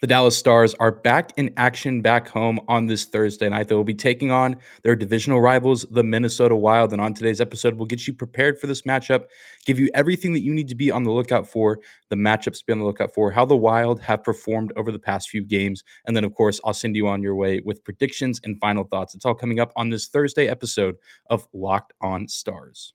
The Dallas Stars are back in action back home on this Thursday night. They will be taking on their divisional rivals, the Minnesota Wild. And on today's episode, we'll get you prepared for this matchup, give you everything that you need to be on the lookout for, the matchups to be on the lookout for, how the Wild have performed over the past few games. And then, of course, I'll send you on your way with predictions and final thoughts. It's all coming up on this Thursday episode of Locked On Stars.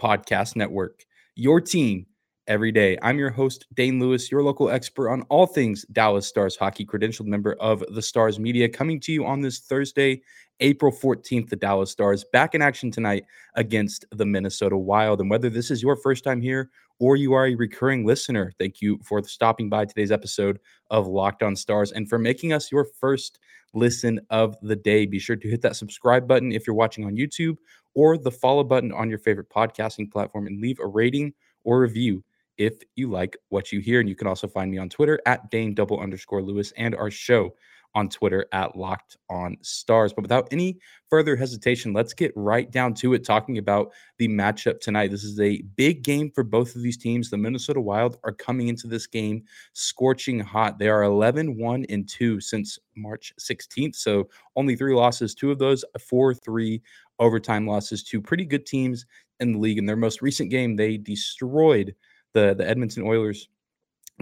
Podcast Network. Your team every day. I'm your host, Dane Lewis, your local expert on all things Dallas Stars hockey, credentialed member of the Stars Media, coming to you on this Thursday, April 14th. The Dallas Stars back in action tonight against the Minnesota Wild. And whether this is your first time here or you are a recurring listener, thank you for stopping by today's episode of Locked On Stars and for making us your first listen of the day. Be sure to hit that subscribe button if you're watching on YouTube or the follow button on your favorite podcasting platform and leave a rating or review if you like what you hear. And you can also find me on Twitter at Dane double underscore Lewis and our show on Twitter at Locked On Stars. But without any further hesitation, let's get right down to it, talking about the matchup tonight. This is a big game for both of these teams. The Minnesota Wild are coming into this game scorching hot. They are 11 1 and 2 since March 16th. So only three losses, two of those, 4 3 overtime losses to pretty good teams in the league. In their most recent game, they destroyed the, the Edmonton Oilers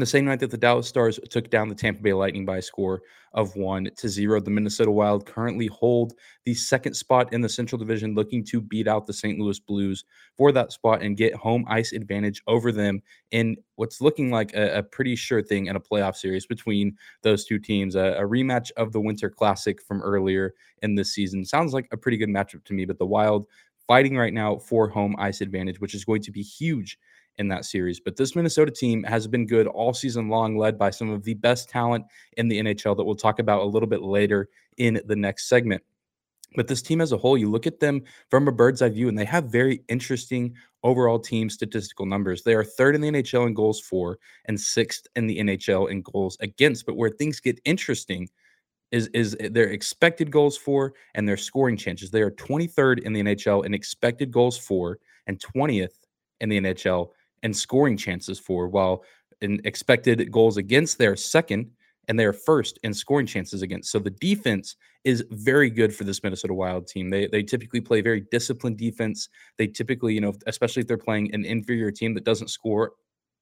the same night that the Dallas Stars took down the Tampa Bay Lightning by a score of one to zero, the Minnesota Wild currently hold the second spot in the Central Division, looking to beat out the St. Louis Blues for that spot and get home ice advantage over them in what's looking like a, a pretty sure thing in a playoff series between those two teams. A, a rematch of the Winter Classic from earlier in this season sounds like a pretty good matchup to me, but the Wild fighting right now for home ice advantage, which is going to be huge in that series. But this Minnesota team has been good all season long, led by some of the best talent in the NHL that we'll talk about a little bit later in the next segment. But this team as a whole, you look at them from a bird's eye view, and they have very interesting overall team statistical numbers. They are third in the NHL in goals for and sixth in the NHL in goals against. But where things get interesting is is their expected goals for and their scoring chances. They are 23rd in the NHL in expected goals for and 20th in the NHL and scoring chances for, while in expected goals against, they're second and they're first in scoring chances against. So the defense is very good for this Minnesota Wild team. They they typically play very disciplined defense. They typically, you know, especially if they're playing an inferior team that doesn't score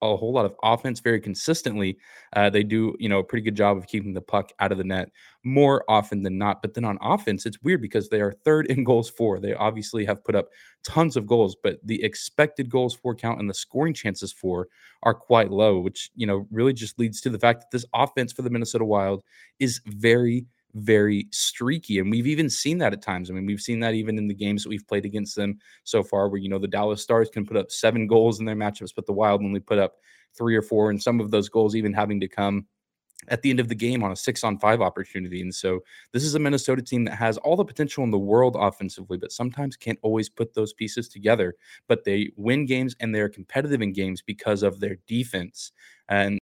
a whole lot of offense very consistently. Uh, they do, you know, a pretty good job of keeping the puck out of the net more often than not. But then on offense, it's weird because they are third in goals for. They obviously have put up tons of goals, but the expected goals for count and the scoring chances for are quite low, which, you know, really just leads to the fact that this offense for the Minnesota Wild is very, very streaky. And we've even seen that at times. I mean, we've seen that even in the games that we've played against them so far, where, you know, the Dallas Stars can put up seven goals in their matchups, but the Wild only put up three or four. And some of those goals even having to come at the end of the game on a six on five opportunity. And so this is a Minnesota team that has all the potential in the world offensively, but sometimes can't always put those pieces together. But they win games and they're competitive in games because of their defense. And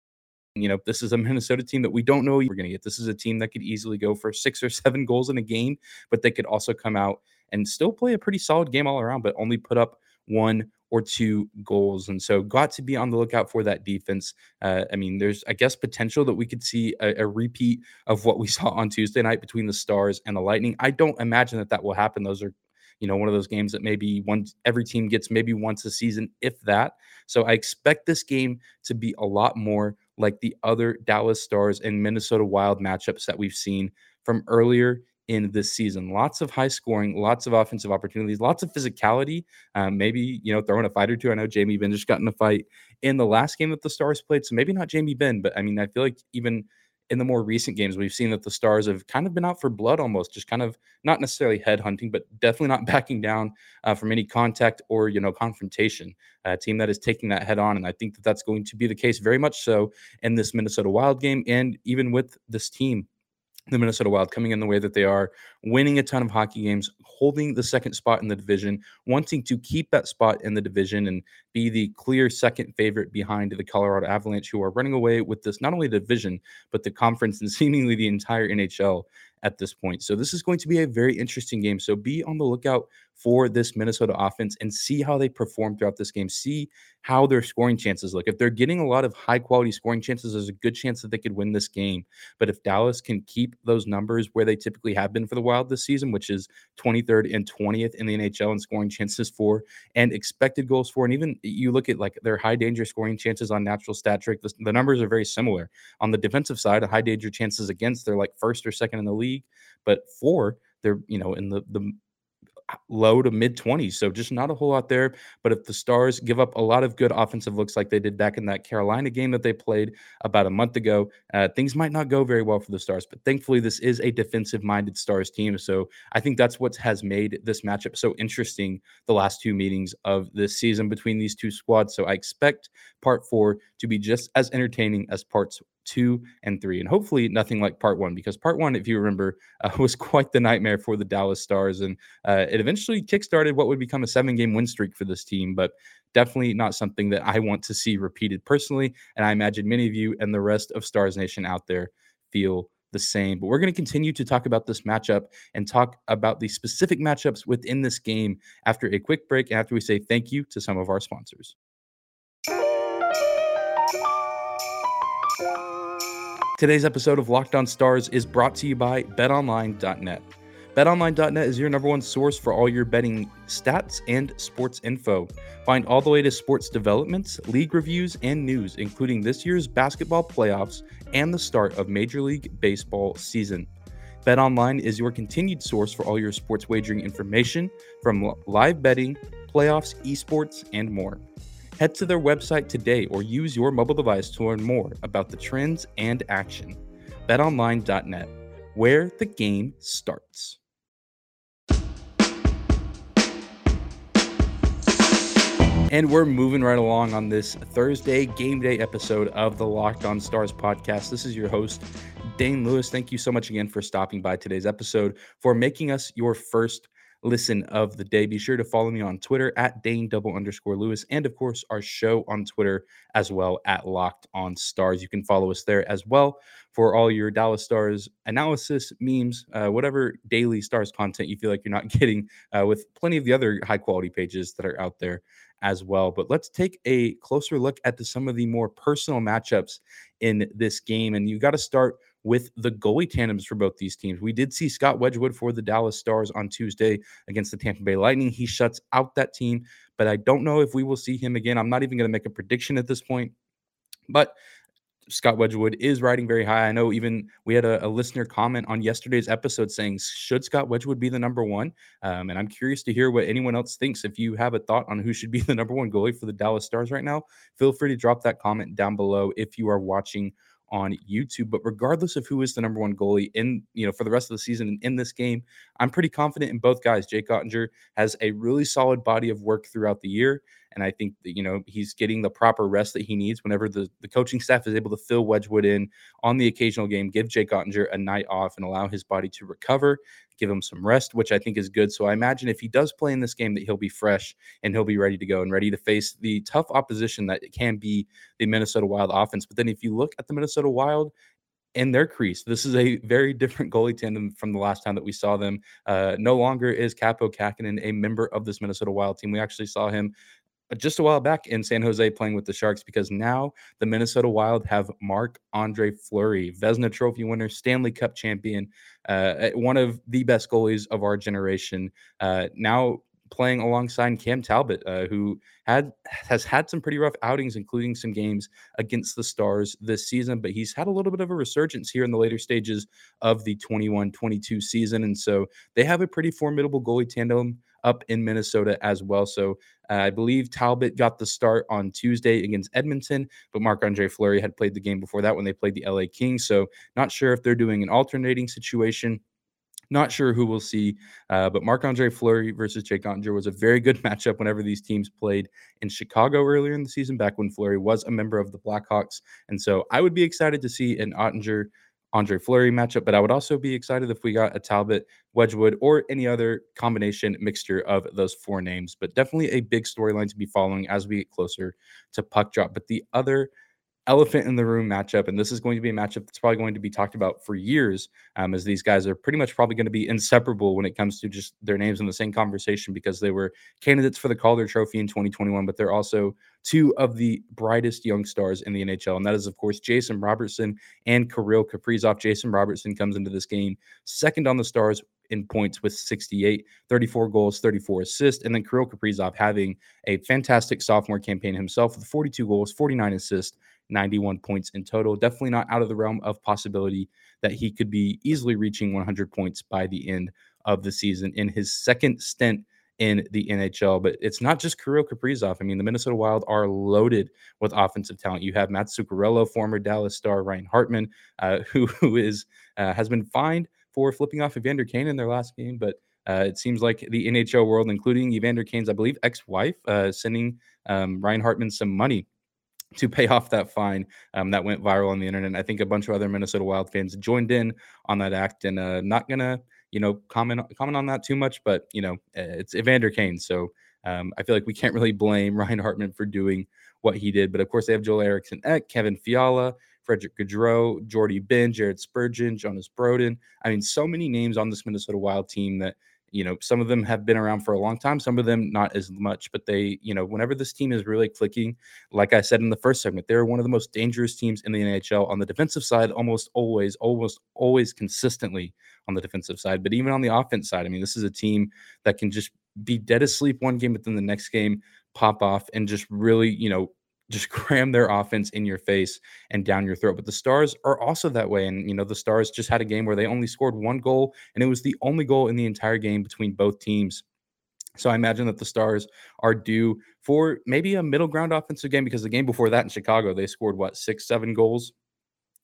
you know, this is a Minnesota team that we don't know we're going to get. This is a team that could easily go for six or seven goals in a game, but they could also come out and still play a pretty solid game all around, but only put up one or two goals. And so, got to be on the lookout for that defense. Uh, I mean, there's, I guess, potential that we could see a, a, repeat of what we saw on Tuesday night between the Stars and the Lightning. I don't imagine that that will happen. Those are, you know, one of those games that maybe one every team gets maybe once a season, if that. So, I expect this game to be a lot more like the other Dallas Stars and Minnesota Wild matchups that we've seen from earlier in this season. Lots of high scoring, lots of offensive opportunities, lots of physicality. Um, maybe you know throwing a fight or two. I know Jamie Benn just got in a fight in the last game that the Stars played, so maybe not Jamie Benn, but I mean I feel like even in the more recent games, we've seen that the Stars have kind of been out for blood almost, just kind of not necessarily head hunting, but definitely not backing down uh, from any contact or, you know, confrontation. A team that is taking that head on. And I think that that's going to be the case very much so in this Minnesota Wild game and even with this team the Minnesota Wild coming in the way that they are, winning a ton of hockey games, holding the second spot in the division, wanting to keep that spot in the division and be the clear second favorite behind the Colorado Avalanche, who are running away with this not only the division, but the conference and seemingly the entire NHL at this point. So this is going to be a very interesting game. So be on the lookout for this Minnesota offense and see how they perform throughout this game. See how their scoring chances look. If they're getting a lot of high quality scoring chances, there's a good chance that they could win this game. But if Dallas can keep those numbers where they typically have been for the Wild this season, which is 23rd and 20th in the NHL in scoring chances for and expected goals for, and even you look at like their high danger scoring chances on natural stat trick, the, the numbers are very similar. On the defensive side, high danger chances against, they're like first or second in the league, but four, they're you know in the the low to mid 20s. So just not a whole lot there. But if the Stars give up a lot of good offensive looks like they did back in that Carolina game that they played about a month ago, uh, things might not go very well for the Stars. But thankfully, this is a defensive minded Stars team. So I think that's what has made this matchup so interesting the last two meetings of this season between these two squads. So I expect part four to be just as entertaining as parts two and three, and hopefully nothing like part one, because part one, if you remember, uh, was quite the nightmare for the Dallas Stars, and uh, it eventually kickstarted what would become a seven-game win streak for this team. But definitely not something that I want to see repeated personally, and I imagine many of you and the rest of Stars Nation out there feel the same. But we're going to continue to talk about this matchup and talk about the specific matchups within this game after a quick break. After we say thank you to some of our sponsors. Today's episode of Locked On Stars is brought to you by betonline.net. BetOnline.net is your number one source for all your betting stats and sports info. Find all the latest sports developments, league reviews, and news, including this year's basketball playoffs and the start of Major League Baseball season. BetOnline is your continued source for all your sports wagering information from live betting, playoffs, esports, and more. Head to their website today or use your mobile device to learn more about the trends and action. BetOnline.net, where the game starts. And we're moving right along on this Thursday game day episode of the Locked On Stars podcast. This is your host, Dane Lewis. Thank you so much again for stopping by today's episode, for making us your first listen of the day. Be sure to follow me on Twitter at Dane double underscore Lewis, and of course our show on Twitter as well at Locked On Stars. You can follow us there as well for all your Dallas Stars analysis, memes, uh, whatever daily Stars content you feel like you're not getting uh, with plenty of the other high quality pages that are out there as well. But let's take a closer look at the, some of the more personal matchups in this game, and you got to start with the goalie tandems for both these teams. We did see Scott Wedgewood for the Dallas Stars on Tuesday against the Tampa Bay Lightning. He shuts out that team, but I don't know if we will see him again. I'm not even going to make a prediction at this point. But Scott Wedgewood is riding very high. I know even we had a, a, listener comment on yesterday's episode saying, should Scott Wedgewood be the number one? Um, and I'm curious to hear what anyone else thinks. If you have a thought on who should be the number one goalie for the Dallas Stars right now, feel free to drop that comment down below if you are watching on YouTube. But regardless of who is the number one goalie in, you know, for the rest of the season and in this game, I'm pretty confident in both guys. Jake Oettinger has a really solid body of work throughout the year. And I think that, you know, he's getting the proper rest that he needs whenever the, the coaching staff is able to fill Wedgewood in on the occasional game, give Jake Oettinger a night off and allow his body to recover, give him some rest, which I think is good. So I imagine if he does play in this game, that he'll be fresh and he'll be ready to go and ready to face the tough opposition that can be the Minnesota Wild offense. But then if you look at the Minnesota Wild, in their crease. This is a very different goalie tandem from the last time that we saw them. Uh, no longer is Kaapo Kähkönen a member of this Minnesota Wild team. We actually saw him just a while back in San Jose playing with the Sharks because now the Minnesota Wild have Marc Andre Fleury, Vezina Trophy winner, Stanley Cup champion, uh, one of the best goalies of our generation. Uh, now playing alongside Cam Talbot, uh, who had has had some pretty rough outings, including some games against the Stars this season. But he's had a little bit of a resurgence here in the later stages of the 21-22 season, and so they have a pretty formidable goalie tandem up in Minnesota as well. So uh, I believe Talbot got the start on Tuesday against Edmonton, but Marc Andre Fleury had played the game before that when they played the LA Kings. So not sure if they're doing an alternating situation. Not sure who we'll see, uh, but Marc Andre Fleury versus Jake Oettinger was a very good matchup whenever these teams played in Chicago earlier in the season, back when Fleury was a member of the Blackhawks. And so I would be excited to see an Oettinger Andre Fleury matchup, but I would also be excited if we got a Talbot, Wedgewood, or any other combination mixture of those four names. But definitely a big storyline to be following as we get closer to puck drop. But the other elephant in the room matchup, and this is going to be a matchup that's probably going to be talked about for years, um, as these guys are pretty much probably going to be inseparable when it comes to just their names in the same conversation because they were candidates for the Calder Trophy in 2021, but they're also two of the brightest young stars in the NHL, and that is of course Jason Robertson and Kirill Kaprizov. Jason Robertson comes into this game second on the Stars in points with 68, 34 goals, 34 assists. And then Kirill Kaprizov having a fantastic sophomore campaign himself with 42 goals, 49 assists, 91 points in total. Definitely not out of the realm of possibility that he could be easily reaching 100 points by the end of the season in his second stint in the NHL. But it's not just Kirill Kaprizov. I mean, the Minnesota Wild are loaded with offensive talent. You have Matt Zuccarello, former Dallas star Ryan Hartman, uh, who, who is uh, has been fined for flipping off Evander Kane in their last game, but uh, it seems like the NHL world, including Evander Kane's, I believe, ex-wife, uh, sending um, Ryan Hartman some money to pay off that fine um, that went viral on the internet. I think a bunch of other Minnesota Wild fans joined in on that act, and uh, not gonna, you know, comment comment on that too much. But you know, eh, it's Evander Kane, so um, I feel like we can't really blame Ryan Hartman for doing what he did. But of course, they have Joel Eriksson Ek, Kevin Fiala, Frederick Gaudreau, Jordie Benn, Jared Spurgeon, Jonas Brodin. I mean, so many names on this Minnesota Wild team that you know some of them have been around for a long time some of them not as much but they you know whenever this team is really clicking like i said in the first segment they're one of the most dangerous teams in the nhl on the defensive side almost always almost always consistently on the defensive side but even on the offense side i mean this is a team that can just be dead asleep one game but then the next game pop off and just really you know just cram their offense in your face and down your throat. But the Stars are also that way. And, you know, the Stars just had a game where they only scored one goal, and it was the only goal in the entire game between both teams. So I imagine that the Stars are due for maybe a middle ground offensive game because the game before that in Chicago, they scored what, six, seven goals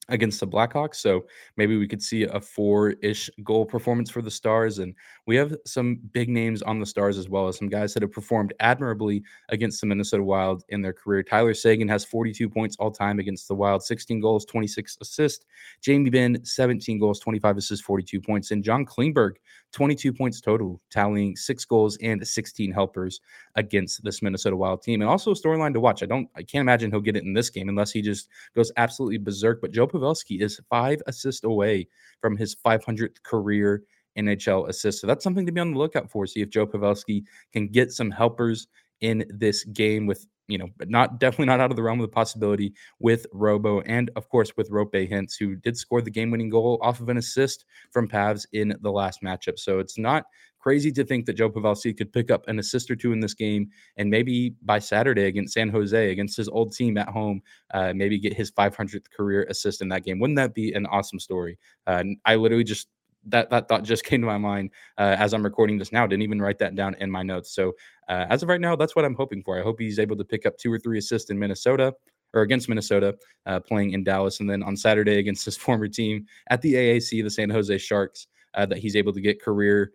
against the Blackhawks. So maybe we could see a four ish goal performance for the Stars. And we have some big names on the Stars as well as some guys that have performed admirably against the Minnesota Wild in their career. Tyler Seguin has 42 points all time against the Wild, 16 goals, 26 assists. Jamie Benn, 17 goals, 25 assists, 42 points. And John Klingberg, 22 points total, tallying six goals and 16 helpers against this Minnesota Wild team. And also a storyline to watch. I don't, I can't imagine he'll get it in this game unless he just goes absolutely berserk. But Joe Pavelski is five assists away from his 500th career NHL assist. So that's something to be on the lookout for. See if Joe Pavelski can get some helpers in this game with you know, but not definitely not out of the realm of the possibility with Robo and of course with Roope Hintz, who did score the game-winning goal off of an assist from Pavs in the last matchup. So it's not crazy to think that Joe Pavelski could pick up an assist or two in this game, and maybe by Saturday against San Jose, against his old team at home, uh, maybe get his 500th career assist in that game. Wouldn't that be an awesome story? Uh, I literally just that that thought just came to my mind uh, as I'm recording this now. Didn't even write that down in my notes. So uh, as of right now, that's what I'm hoping for. I hope he's able to pick up two or three assists in Minnesota or against Minnesota, uh, playing in Dallas, and then on Saturday against his former team at the AAC, the San Jose Sharks, uh, that he's able to get career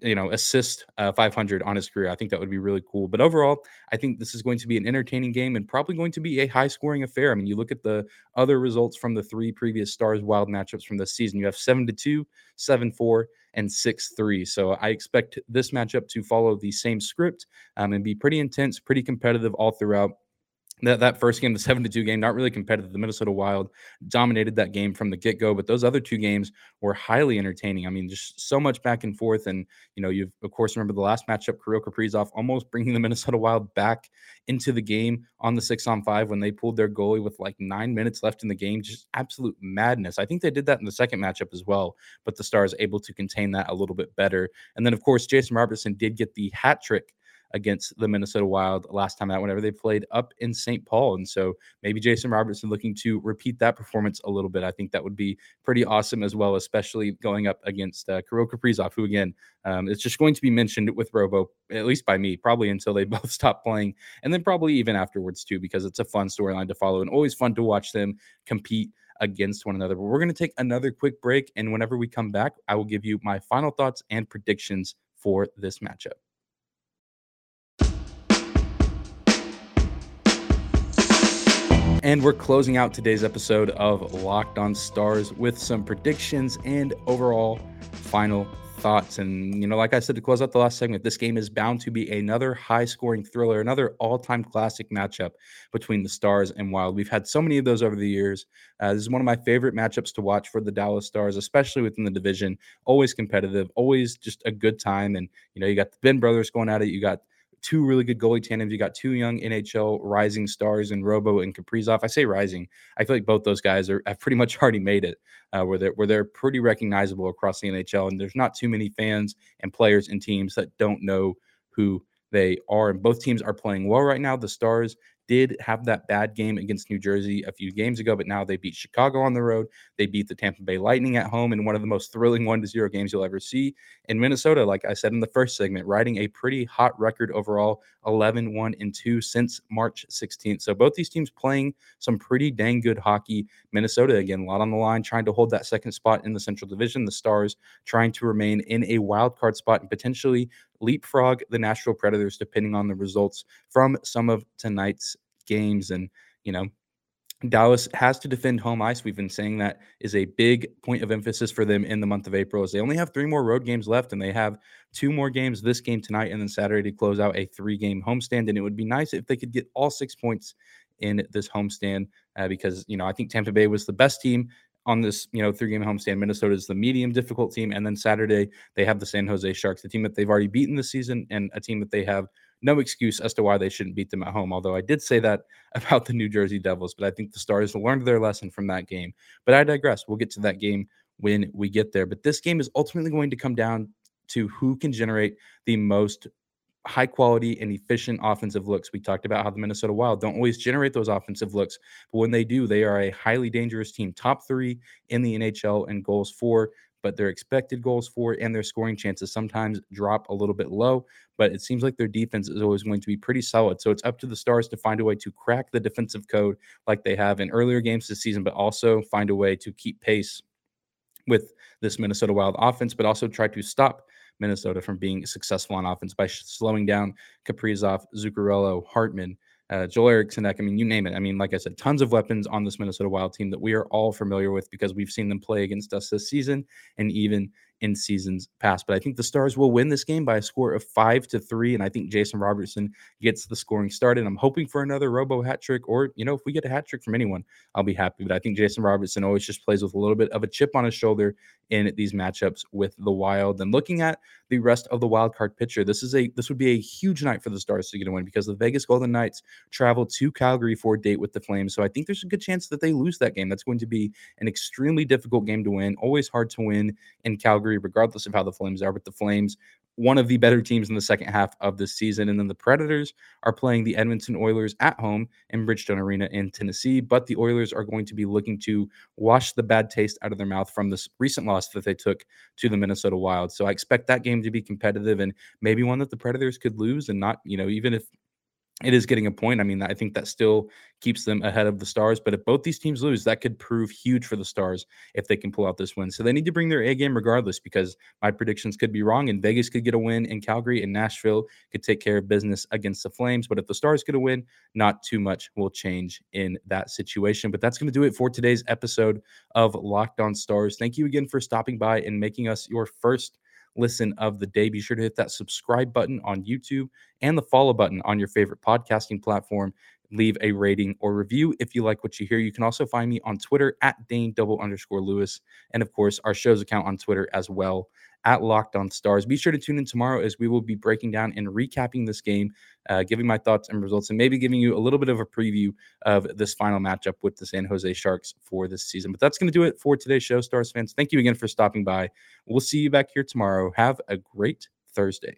you know, assist uh, 500 on his career. I think that would be really cool. But overall, I think this is going to be an entertaining game and probably going to be a high scoring affair. I mean, you look at the other results from the three previous Stars Wild matchups from this season. You have 7 to 2, 7 4, and 6 3. So I expect this matchup to follow the same script um, and be pretty intense, pretty competitive all throughout that, that first game, the seven to two game, not really competitive. The Minnesota Wild dominated that game from the get go, but those other two games were highly entertaining. I mean, just so much back and forth. And, you know, you've, of course, remember the last matchup, Kirill Kaprizov almost bringing the Minnesota Wild back into the game on the six on five when they pulled their goalie with like nine minutes left in the game. Just absolute madness. I think they did that in the second matchup as well, but the Stars able to contain that a little bit better. And then, of course, Jason Robertson did get the hat trick against the Minnesota Wild last time out, whenever they played up in St. Paul. And so maybe Jason Robertson looking to repeat that performance a little bit. I think that would be pretty awesome as well, especially going up against uh, Kirill Kaprizov, who again, um, it's just going to be mentioned with Robo, at least by me, probably until they both stop playing, and then probably even afterwards too, because it's a fun storyline to follow and always fun to watch them compete against one another. But we're going to take another quick break. And whenever we come back, I will give you my final thoughts and predictions for this matchup. And we're closing out today's episode of Locked on Stars with some predictions and overall final thoughts. And, you know, like I said to close out the last segment, this game is bound to be another high scoring thriller, another all time classic matchup between the Stars and Wild. We've had so many of those over the years. Uh, this is one of my favorite matchups to watch for the Dallas Stars, especially within the division. Always competitive, always just a good time. And, you know, you got the Benn brothers going at it. You got two really good goalie tandems. You got two young NHL rising stars in Robo and Kaprizov. I say rising. I feel like both those guys are have pretty much already made it, uh, where they're where they're pretty recognizable across the NHL. And there's not too many fans and players and teams that don't know who they are. And both teams are playing well right now. The Stars did have that bad game against New Jersey a few games ago, but now they beat Chicago on the road. They beat the Tampa Bay Lightning at home in one of the most thrilling one to zero games you'll ever see. In Minnesota, like I said in the first segment, riding a pretty hot record overall 11 1 and 2 since March 16th. So both these teams playing some pretty dang good hockey. Minnesota, again, a lot on the line, trying to hold that second spot in the Central Division. The Stars trying to remain in a wild card spot and potentially leapfrog the Nashville Predators, depending on the results from some of tonight's games. And, you know, Dallas has to defend home ice. We've been saying that is a big point of emphasis for them in the month of April. As they only have three more road games left, and they have two more games this game tonight and then Saturday to close out a three-game homestand. And it would be nice if they could get all six points in this homestand uh, because you know I think Tampa Bay was the best team on this, you know, three game homestand. Minnesota is the medium difficult team. And then Saturday, they have the San Jose Sharks, the team that they've already beaten this season and a team that they have no excuse as to why they shouldn't beat them at home. Although I did say that about the New Jersey Devils, but I think the Stars learned their lesson from that game. But I digress. We'll get to that game when we get there. But this game is ultimately going to come down to who can generate the most high quality and efficient offensive looks. We talked about how the Minnesota Wild don't always generate those offensive looks, but when they do, they are a highly dangerous team, top three in the NHL and goals for. But their expected goals for and their scoring chances sometimes drop a little bit low. But it seems like their defense is always going to be pretty solid. So it's up to the Stars to find a way to crack the defensive code like they have in earlier games this season, but also find a way to keep pace with this Minnesota Wild offense, but also try to stop Minnesota from being successful on offense by slowing down Kaprizov, Zuccarello, Hartman, uh, Joel Eriksson I mean, you name it. I mean, like I said, tons of weapons on this Minnesota Wild team that we are all familiar with because we've seen them play against us this season and even in seasons past. But I think the Stars will win this game by a score of five to three. And I think Jason Robertson gets the scoring started. I'm hoping for another robo hat trick, or, you know, if we get a hat trick from anyone, I'll be happy. But I think Jason Robertson always just plays with a little bit of a chip on his shoulder in these matchups with the Wild. And looking at the rest of the wild card picture, this is a this would be a huge night for the Stars to get a win because the Vegas Golden Knights travel to Calgary for a date with the Flames. So I think there's a good chance that they lose that game. That's going to be an extremely difficult game to win. Always hard to win in Calgary, regardless of how the Flames are. But the Flames one of the better teams in the second half of the season. And then the Predators are playing the Edmonton Oilers at home in Bridgestone Arena in Tennessee. But the Oilers are going to be looking to wash the bad taste out of their mouth from this recent loss that they took to the Minnesota Wild. So I expect that game to be competitive and maybe one that the Predators could lose and not, you know, even if it is getting a point. I mean, I think that still keeps them ahead of the Stars. But if both these teams lose, that could prove huge for the Stars if they can pull out this win. So they need to bring their A game regardless because my predictions could be wrong and Vegas could get a win in Calgary and Nashville could take care of business against the Flames. But if the Stars get a win, not too much will change in that situation. But that's going to do it for today's episode of Locked On Stars. Thank you again for stopping by and making us your first listen of the day. Be sure to hit that subscribe button on YouTube and the follow button on your favorite podcasting platform. Leave a rating or review if you like what you hear. You can also find me on Twitter at Dane double underscore Lewis. And of course, our show's account on Twitter as well at Locked On Stars. Be sure to tune in tomorrow as we will be breaking down and recapping this game, uh, giving my thoughts and results, and maybe giving you a little bit of a preview of this final matchup with the San Jose Sharks for this season. But that's going to do it for today's show, Stars fans. Thank you again for stopping by. We'll see you back here tomorrow. Have a great Thursday.